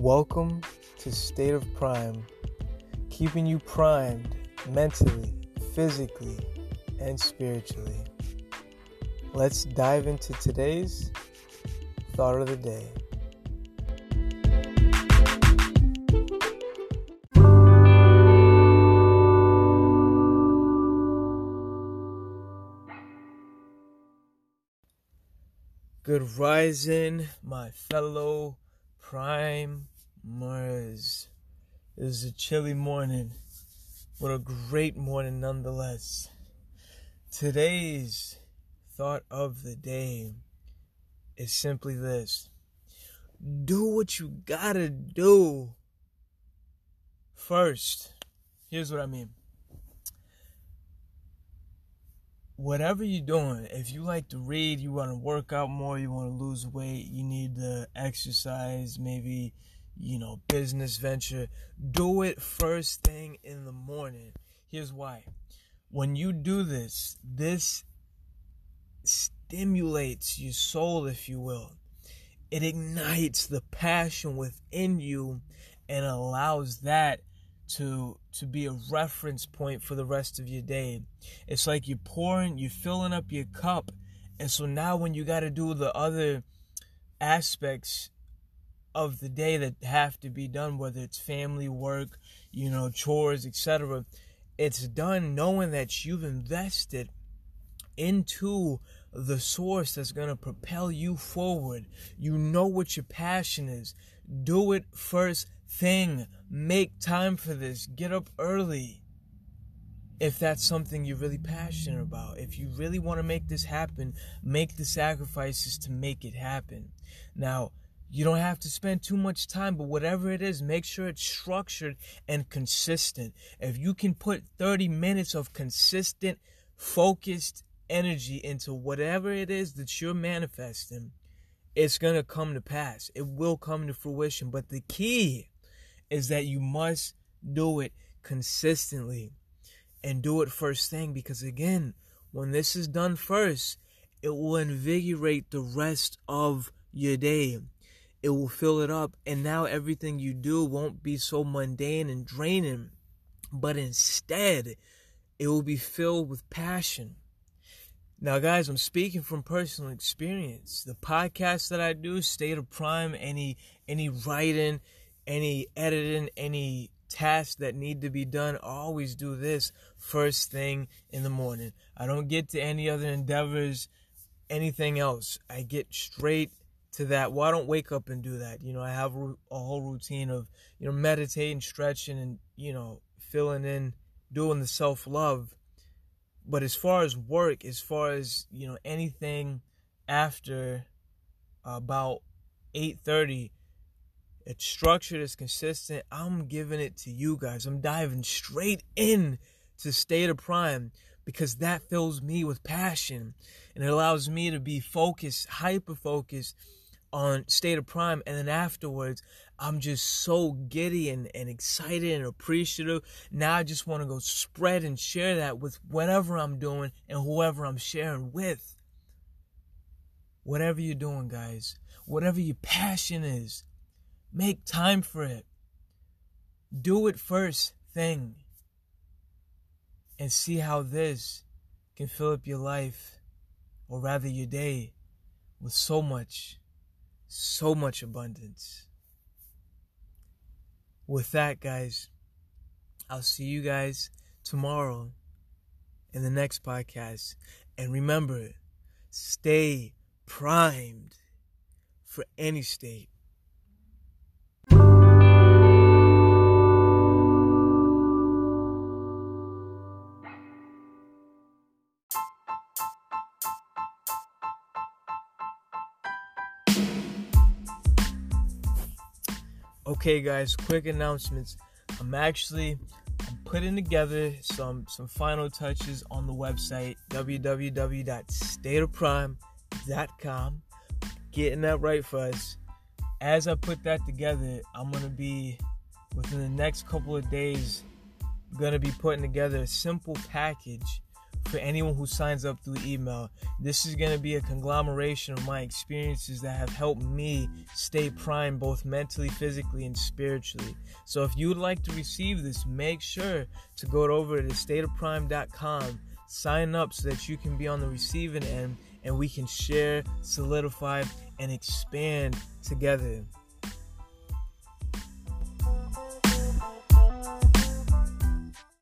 Welcome to State of Prime, keeping you primed mentally, physically, and spiritually. Let's dive into today's thought of the day. Good rising, my fellow primers. It is a chilly morning, but a great morning nonetheless. Today's thought of the day is simply this do what you gotta do first. Here's what I mean whatever you're doing, if you like to read, you want to work out more, you want to lose weight, you need to exercise, maybe, you know, business venture, do it first thing in the morning. Here's why. When you do this, this stimulates your soul, if you will. It ignites the passion within you and allows that to to be a reference point for the rest of your day. It's like you're pouring, you're filling up your cup, and so now when you got to do the other aspects of the day that have to be done, whether it's family, work, you know, chores, etc., it's done knowing that you've invested into the source that's going to propel you forward. You know what your passion is. Do it first thing. Make time for this. Get up early. If that's something you're really passionate about, if you really want to make this happen, make the sacrifices to make it happen. Now, you don't have to spend too much time, but whatever it is, make sure it's structured and consistent. If you can put 30 minutes of consistent, focused energy into whatever it is that you're manifesting, it's going to come to pass. It will come to fruition. But the key is that you must do it consistently and do it first thing because again, when this is done first, it will invigorate the rest of your day. It will fill it up, and now everything you do won't be so mundane and draining, but instead, it will be filled with passion. Now, guys, I'm speaking from personal experience. The podcast that I do, State of Prime, any any writing, any editing, any tasks that need to be done, I always do this first thing in the morning. I don't get to any other endeavors, anything else. I get straight to that. Well, I don't wake up and do that. You know, I have a whole routine of, you know, meditating, stretching, and, you know, filling in, doing the self love. But as far as work, as far as, you know, anything after about 8.30 it's structured, it's consistent. I'm giving it to you guys. I'm diving straight in to State of Prime because that fills me with passion and it allows me to be focused, hyper focused on State of Prime. And then afterwards, I'm just so giddy and, and excited and appreciative. Now I just want to go spread and share that with whatever I'm doing and whoever I'm sharing with. Whatever you're doing, guys, whatever your passion is, Make time for it. Do it first thing. And see how this can fill up your life, or rather your day, with so much, so much abundance. With that, guys, I'll see you guys tomorrow in the next podcast. And remember, stay primed for any state. Okay, guys, quick announcements. I'm actually I'm putting together some some final touches on the website www.stateofprime.com. Getting that right for us. As I put that together, I'm gonna be within the next couple of days gonna be putting together a simple package for anyone who signs up through email. This is going to be a conglomeration of my experiences that have helped me stay prime both mentally, physically, and spiritually. So if you would like to receive this, make sure to go over to stateofprime.com, sign up so that you can be on the receiving end and we can share, solidify, and expand together.